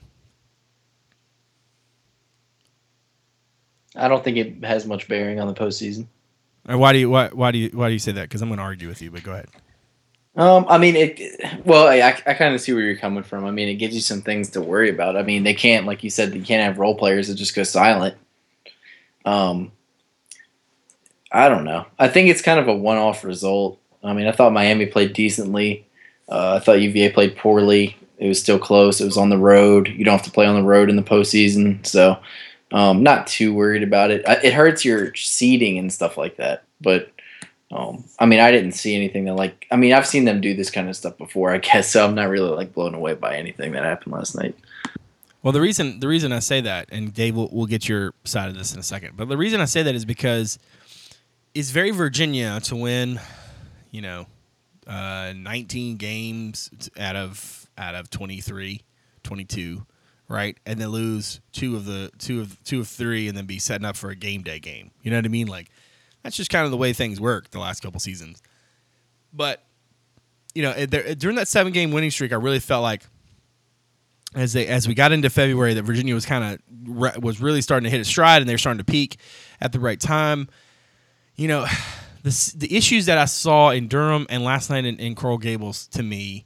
Speaker 3: I don't think it has much bearing on the postseason.
Speaker 1: And why do you why, why do you why do you say that? Because I'm going to argue with you, but go ahead.
Speaker 3: Um, I mean, it. Well, I, I kind of see where you're coming from. I mean, it gives you some things to worry about. I mean, they can't, like you said, they can't have role players that just go silent. Um, I don't know. I think it's kind of a one-off result. I mean, I thought Miami played decently. Uh, I thought UVA played poorly. It was still close. It was on the road. You don't have to play on the road in the postseason, so um, not too worried about it. It hurts your seating and stuff like that, but um, I mean, I didn't see anything that like. I mean, I've seen them do this kind of stuff before, I guess. So I'm not really like blown away by anything that happened last night.
Speaker 1: Well, the reason the reason I say that, and Dave will will get your side of this in a second, but the reason I say that is because it's very Virginia to win, you know, uh, 19 games out of out of 23, 22, right, and then lose two of the two of two of three, and then be setting up for a game day game. You know what I mean? Like that's just kind of the way things work the last couple seasons. But you know, there, during that seven game winning streak, I really felt like as they as we got into February that Virginia was kind of re- was really starting to hit a stride and they were starting to peak at the right time. You know, the the issues that I saw in Durham and last night in, in Coral Gables to me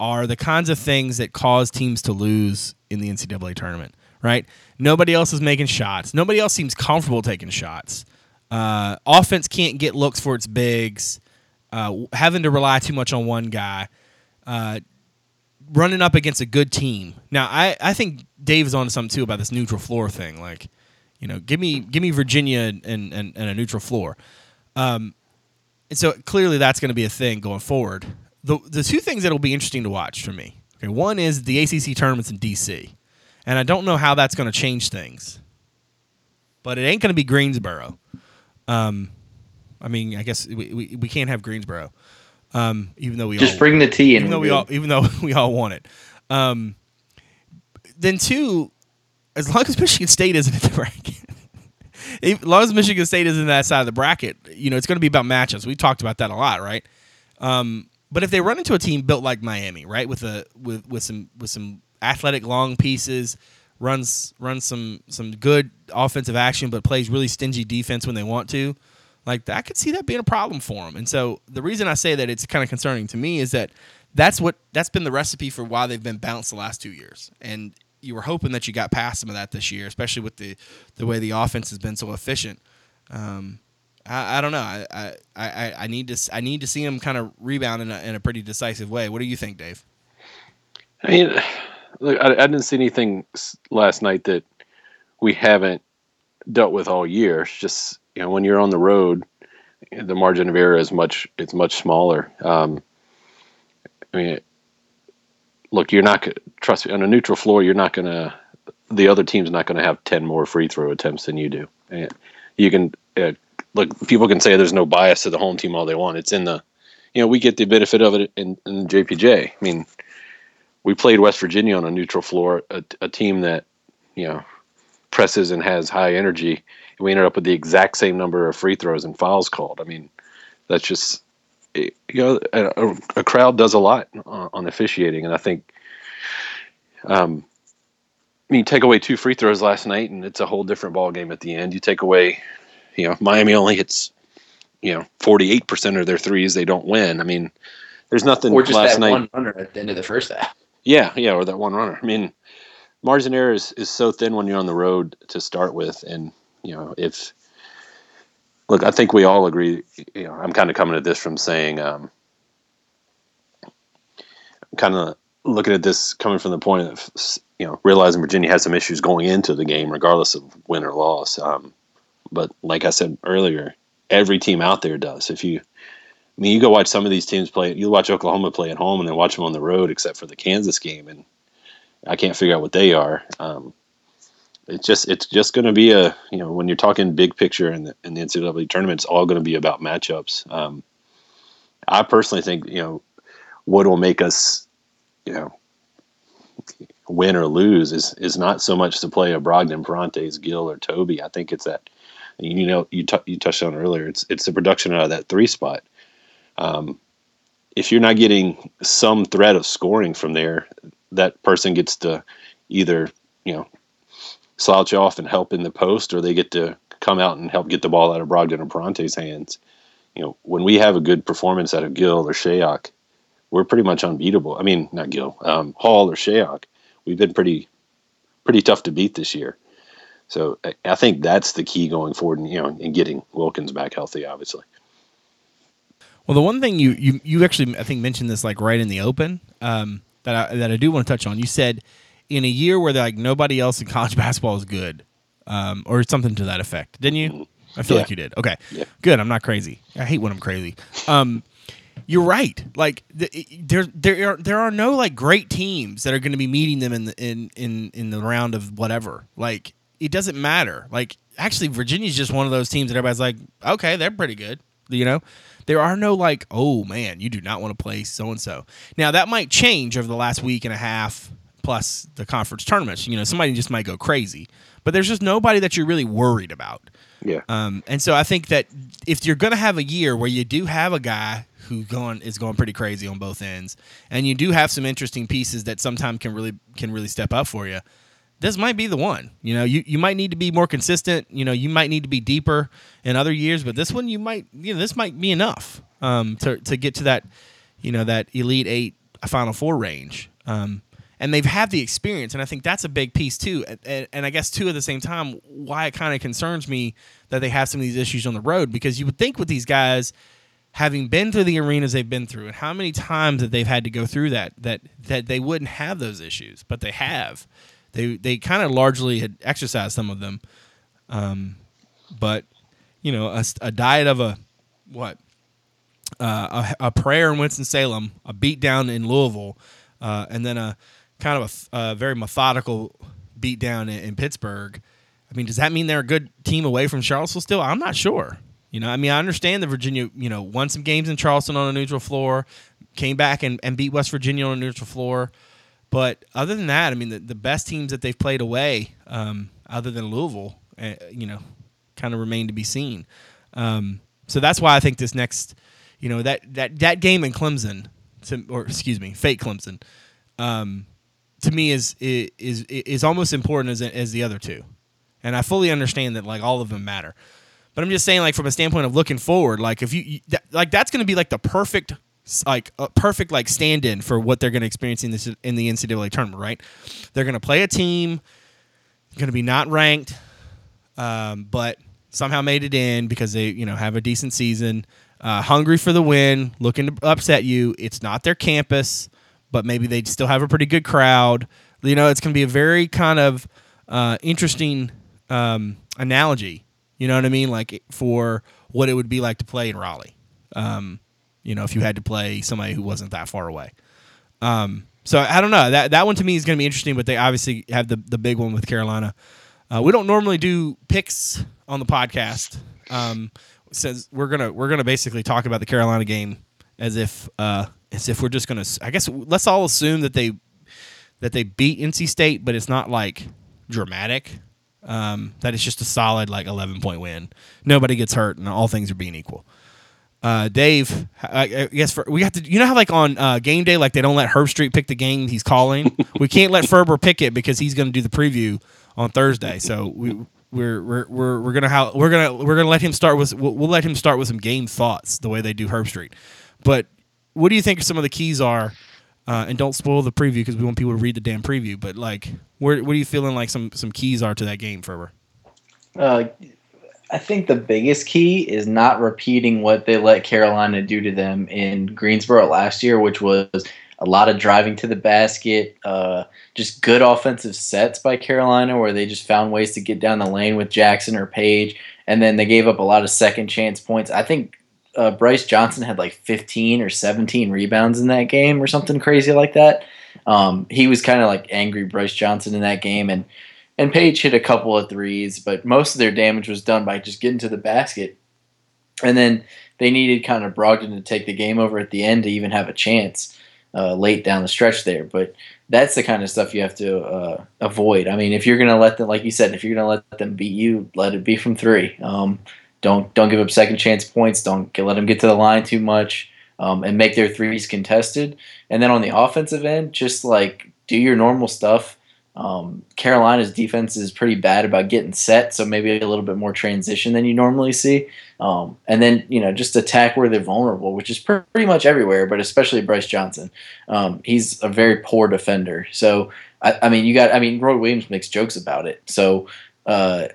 Speaker 1: are the kinds of things that cause teams to lose in the NCAA tournament. Right? Nobody else is making shots. Nobody else seems comfortable taking shots. Uh, offense can't get looks for its bigs. Uh, having to rely too much on one guy. Uh, running up against a good team. Now, I, I think Dave is on to something too about this neutral floor thing. Like, you know, give me give me Virginia and, and, and a neutral floor. Um, and so clearly that's going to be a thing going forward. The the two things that will be interesting to watch for me. Okay, one is the ACC tournaments in DC, and I don't know how that's going to change things. But it ain't going to be Greensboro. Um, I mean, I guess we, we, we can't have Greensboro. Um, even though we
Speaker 3: just
Speaker 1: all,
Speaker 3: bring the tea in.
Speaker 1: even though we all even though we all want it. Um, then two, as long as Michigan State isn't in the bracket, as long as Michigan State isn't that side of the bracket, you know it's going to be about matchups. We talked about that a lot, right? Um, but if they run into a team built like Miami, right, with a with with some with some athletic long pieces, runs runs some some good offensive action, but plays really stingy defense when they want to like I could see that being a problem for them. And so the reason I say that it's kind of concerning to me is that that's what that's been the recipe for why they've been bounced the last two years. And you were hoping that you got past some of that this year, especially with the the way the offense has been so efficient. Um, I, I, don't know. I, I, I, I need to I need to see them kind of rebound in a, in a pretty decisive way. What do you think, Dave?
Speaker 2: I mean, look, I, I didn't see anything last night that we haven't dealt with all year. It's just you know when you're on the road, the margin of error is much it's much smaller. Um, I mean, look, you're not trust me on a neutral floor. You're not gonna the other team's not gonna have ten more free throw attempts than you do. And you can uh, look. People can say there's no bias to the home team all they want. It's in the you know we get the benefit of it in, in JPJ. I mean, we played West Virginia on a neutral floor, a, a team that you know presses and has high energy And we ended up with the exact same number of free throws and fouls called. I mean, that's just you know a, a crowd does a lot on officiating, and I think. Um, I mean, take away two free throws last night, and it's a whole different ball game at the end. You take away, you know, Miami only hits, you know, forty eight percent of their threes. They don't win. I mean, there's nothing.
Speaker 3: Or just
Speaker 2: last
Speaker 3: that
Speaker 2: night.
Speaker 3: one runner at the end of the first half.
Speaker 2: Yeah, yeah, or that one runner. I mean, margin error is, is so thin when you're on the road to start with, and you know, if look, I think we all agree. You know, I'm kind of coming at this from saying, um, kind of looking at this coming from the point of you know realizing Virginia has some issues going into the game, regardless of win or loss. Um, but like I said earlier, every team out there does. If you, I mean, you go watch some of these teams play. You watch Oklahoma play at home, and then watch them on the road, except for the Kansas game, and I can't figure out what they are. Um, it's just it's just going to be a you know when you're talking big picture in the, the NCAA tournament, it's all going to be about matchups. Um, I personally think you know what will make us you know win or lose is is not so much to play a Brogdon, Perrantes, Gill, or Tobey. I think it's that you know you t- you touched on earlier. It's it's the production out of that three spot. Um, if you're not getting some threat of scoring from there, that person gets to either you know slouch off and help in the post, or they get to come out and help get the ball out of Brogdon or Perrantes' hands. You know, when we have a good performance out of Gill or Shayok, we're pretty much unbeatable. I mean, not Gill, um, Hall or Shayok. We've been pretty, pretty tough to beat this year. So I think that's the key going forward, and you know, in getting Wilkins back healthy, obviously.
Speaker 1: Well, the one thing you you you actually I think mentioned this like right in the open um, that I, that I do want to touch on. You said in a year where like nobody else in college basketball is good, um, or something to that effect. Didn't you? I feel
Speaker 2: Yeah.
Speaker 1: like you did. Okay,
Speaker 2: Yeah.
Speaker 1: good. I'm not crazy. I hate when I'm crazy. Um, you're right. Like there there are there are no like great teams that are going to be meeting them in the in in in the round of whatever. Like it doesn't matter. Like actually Virginia's just one of those teams that everybody's like, okay, they're pretty good. You know, there are no like, oh man, you do not want to play so and so. Now that might change over the last week and a half plus the conference tournaments. You know, somebody just might go crazy, but there's just nobody that you're really worried about.
Speaker 2: Yeah.
Speaker 1: Um, and so I think that if you're going to have a year where you do have a guy who going is going pretty crazy on both ends, and you do have some interesting pieces that sometimes can really can really step up for you, this might be the one. You know, you, you might need to be more consistent. You know, you might need to be deeper in other years, but this one you might you know this might be enough um, to to get to that you know that elite eight final four range. Um, and they've had the experience, and I think that's a big piece too. And, and I guess too at the same time, why it kind of concerns me that they have some of these issues on the road because you would think with these guys having been through the arenas they've been through and how many times that they've had to go through that that that they wouldn't have those issues, but they have. They they kind of largely had exercised some of them, um, but you know a, a diet of a what uh, a, a prayer in Winston Salem, a beatdown in Louisville, uh, and then a kind of a, a very methodical beatdown in, in Pittsburgh. I mean, does that mean they're a good team away from Charlottesville still? I'm not sure. You know, I mean, I understand that Virginia, you know, won some games in Charleston on a neutral floor, came back and, and beat West Virginia on a neutral floor. But other than that, I mean, the, the best teams that they've played away, um, other than Louisville, uh, you know, kind of remain to be seen. Um, so that's why I think this next, you know, that that that game in Clemson, to, or excuse me, fake Clemson, um, to me is is is almost important as as the other two, and I fully understand that like all of them matter. But I'm just saying, like from a standpoint of looking forward, like if you, like that's going to be like the perfect like a perfect like stand-in for what they're going to experience in this in the NCAA tournament, right? They're going to play a team, going to be not ranked, um, but somehow made it in because they you know have a decent season, uh, hungry for the win, looking to upset you. It's not their campus, but maybe they still have a pretty good crowd. You know, it's going to be a very kind of uh, interesting um, analogy. You know what I mean? Like for what it would be like to play in Raleigh. Um, you know, if you had to play somebody who wasn't that far away. Um, so I don't know. That that one to me is going to be interesting, but they obviously have the the big one with Carolina. Uh, we don't normally do picks on the podcast. Um, we're gonna we're gonna basically talk about the Carolina game as if uh, as if we're just gonna. I guess let's all assume that they that they beat NC State, but it's not like dramatic. Um, that it's just a solid like eleven point win. Nobody gets hurt, and all things are being equal uh, Dave, I, guess for, we have to. You know how like on uh, game day, like they don't let Herbstreit pick the game he's calling. we can't let Ferber pick it because he's going to do the preview on Thursday. So we we're we're we're, we're gonna how we're gonna we're gonna let him start with we'll, we'll, let him start with some game thoughts the way they do Herbstreit. But what do you think some of the keys are? Uh, and don't spoil the preview because we want people to read the damn preview. But like, where what are you feeling like some some keys are to that game, Ferber?
Speaker 3: Uh, I think the biggest key is not repeating what they let Carolina do to them in Greensboro last year, which was a lot of driving to the basket, uh, just good offensive sets by Carolina, where they just found ways to get down the lane with Jackson or Paige, and then they gave up a lot of second chance points. I think uh, Brice Johnson had like 15 or 17 rebounds in that game or something crazy like that. Um, he was kind of like angry Brice Johnson in that game, and and Paige hit a couple of threes, but most of their damage was done by just getting to the basket. And then they needed kind of Brogdon to take the game over at the end to even have a chance uh, late down the stretch there. But that's the kind of stuff you have to uh, avoid. I mean, if you're going to let them, like you said, if you're going to let them beat you, let it be from three. Um, don't don't give up second chance points. Don't get, let them get to the line too much, um, and make their threes contested. And then on the offensive end, just like do your normal stuff um, Carolina's defense is pretty bad about getting set, so maybe a little bit more transition than you normally see. Um, and then you know just attack where they're vulnerable, which is pretty much everywhere, but especially Brice Johnson. Um, he's a very poor defender. So I, I, mean, you got I mean, Roy Williams makes jokes about it. So uh,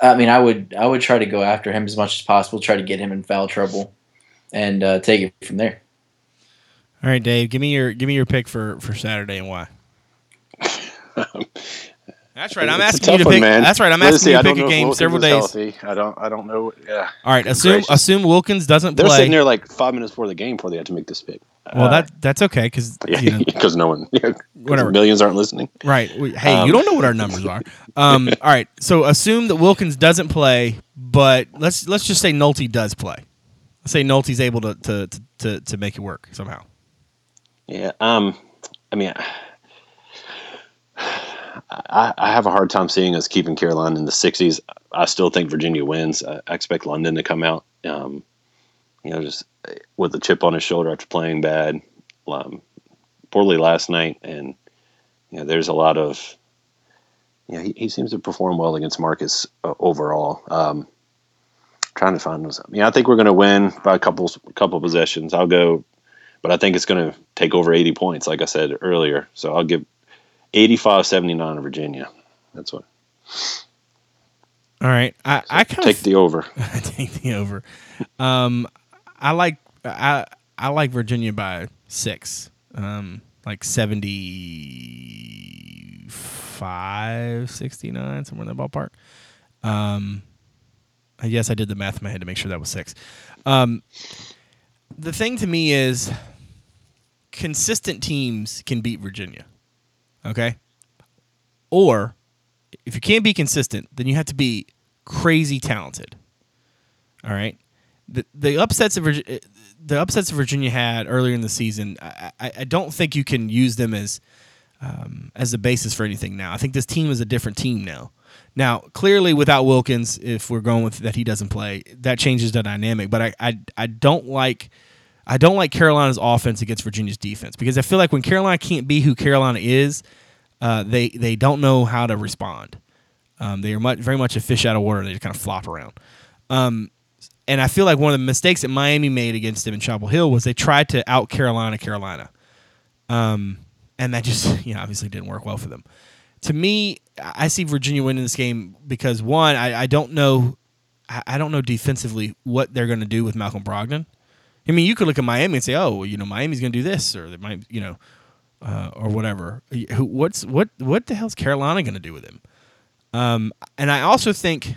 Speaker 3: I mean, I would I would try to go after him as much as possible, try to get him in foul trouble, and uh, take it from there.
Speaker 1: All right, Dave, give me your give me your pick for for Saturday and why. That's right. I'm
Speaker 2: It's
Speaker 1: asking you to
Speaker 2: one,
Speaker 1: pick.
Speaker 2: man.
Speaker 1: That's right. I'm
Speaker 2: Let's
Speaker 1: asking
Speaker 2: see,
Speaker 1: you to pick a game
Speaker 2: Wilkins
Speaker 1: several days.
Speaker 2: healthy. I don't. I don't know. Yeah.
Speaker 1: All right. Assume
Speaker 2: Gracious.
Speaker 1: assume Wilkins doesn't
Speaker 2: They were
Speaker 1: play.
Speaker 2: sitting there like five minutes before the game before they had to make this pick.
Speaker 1: well,
Speaker 2: Uh,
Speaker 1: that that's okay because
Speaker 2: yeah,
Speaker 1: you know,
Speaker 2: because no one, yeah,
Speaker 1: Whatever.
Speaker 2: millions aren't listening.
Speaker 1: right. Hey,
Speaker 2: Um,
Speaker 1: you don't know what our numbers are. Um, all right. So assume that Wilkins doesn't play, but let's let's just say Nolte does play. Let's say Nolte's able to to, to, to to make it work somehow.
Speaker 2: Yeah. Um. I mean, I, I have a hard time seeing us keeping Carolina in the 60s. I still think Virginia wins. I, I expect London to come out. Um, you know, just with a chip on his shoulder after playing bad, um, poorly last night, and you know, there's a lot of. You know, he, he seems to perform well against Marcus uh, overall. Um, trying to find those. Yeah, I think we're going to win by a couple couple possessions. I'll go but I think it's going to take over 80 points, like I said earlier. So I'll give 85 79 Virginia. That's what.
Speaker 1: All right. I I kind of Take
Speaker 2: the over.
Speaker 1: I take the over. Um, I like I I like Virginia by six. Um, like 75, 69, somewhere in that ballpark. Um, I guess I did the math in my head to make sure that was six. Um, the thing to me is consistent teams can beat Virginia. Okay. Or if you can't be consistent, then you have to be crazy talented. All right. The the upsets of Virginia, the upsets of Virginia had earlier in the season, I, I, I don't think you can use them as um, as the basis for anything now. I think this team is a different team now. Now, clearly, without Wilkins, if we're going with that he doesn't play, that changes the dynamic. But I, I, I don't like, I don't like Carolina's offense against Virginia's defense because I feel like when Carolina can't be who Carolina is, uh, they they don't know how to respond. Um, they are much, very much a fish out of water. They just kind of flop around. Um, and I feel like one of the mistakes that Miami made against them in Chapel Hill was they tried to out Carolina Carolina. Um, and that just you know obviously didn't work well for them. To me, I see Virginia winning this game because one, I, I don't know, I I don't know defensively what they're going to do with Malcolm Brogdon. I mean, you could look at Miami and say, oh, well, you know, Miami's going to do this, or they might, you know, uh, or whatever. What's what? What the hell's Carolina going to do with him? Um, and I also think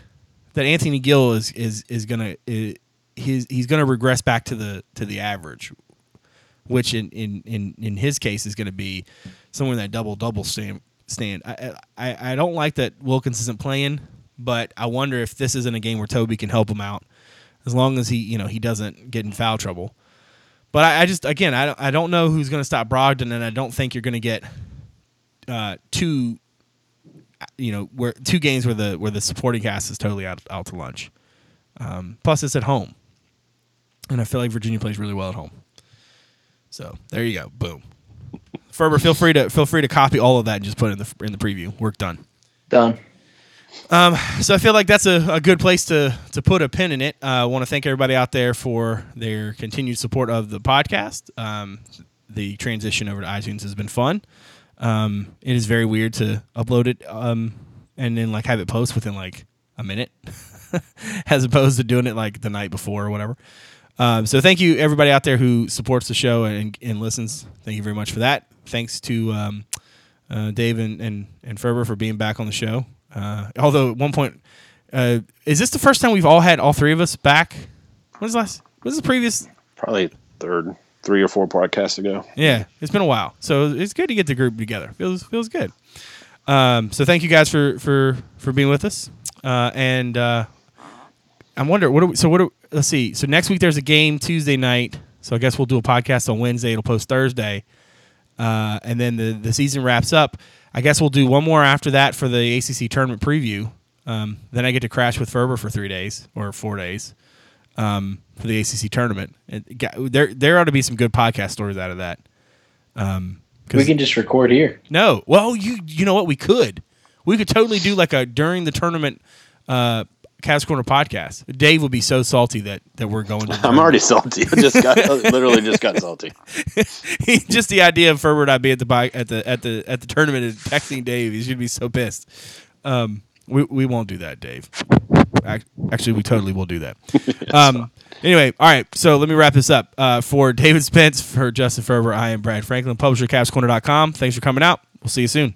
Speaker 1: that Anthony Gill is is is gonna is, he's he's gonna regress back to the to the average, which in in in, in his case is gonna be somewhere in that double double stand. Stand. I, I I don't like that Wilkins isn't playing, but I wonder if this isn't a game where Tobey can help him out, as long as he you know he doesn't get in foul trouble. But I, I just again I don't, I don't know who's going to stop Brogdon, and I don't think you're going to get uh, two you know where two games where the where the supporting cast is totally out out to lunch. Um, plus, it's at home, and I feel like Virginia plays really well at home. So there you go, boom. Ferber, feel free to feel free to copy all of that and just put it in the in the preview. Work done.
Speaker 3: Done.
Speaker 1: Um, so I feel like that's a, a good place to to put a pin in it. Uh, I want to thank everybody out there for their continued support of the podcast. Um, the transition over to iTunes has been fun. Um, it is very weird to upload it um, and then like have it post within like a minute, as opposed to doing it like the night before or whatever. Um, so thank you everybody out there who supports the show and, and listens. Thank you very much for that. Thanks to um, uh, Dave and, and and Ferber for being back on the show. Uh, although at one point, uh, is this the first time we've all had all three of us back? When's the last? When's the previous?
Speaker 2: Probably third, three or four podcasts ago.
Speaker 1: Yeah, it's been a while, so it's good to get the group together. feels feels good. Um, so thank you guys for for for being with us. Uh, and uh, I'm wondering what. Are we, so what? Are, let's see. So next week there's a game Tuesday night. So I guess we'll do a podcast on Wednesday. It'll post Thursday, uh, and then the the season wraps up. I guess we'll do one more after that for the ACC tournament preview. Um, then I get to crash with Ferber for three days or four days um, for the ACC tournament. It there, there ought to be some good podcast stories out of that. Um,
Speaker 3: We can just record here.
Speaker 1: no, well, you you know what? We could, we could totally do like a during the tournament, uh, Cavs Corner podcast. Dave will be so salty that that we're going. To
Speaker 2: I'm already salty. I just got literally just got salty.
Speaker 1: Just the idea of Ferber not being at the at the at the at the tournament and texting Dave, he's gonna be so pissed. Um, we we won't do that, Dave. Actually, we totally will do that. Um, anyway, all right. So let me wrap this up. Uh, for David Spence, for Justin Ferber, I am Brad Franklin, publisher, CavsCorner.com. Thanks for coming out. We'll see you soon.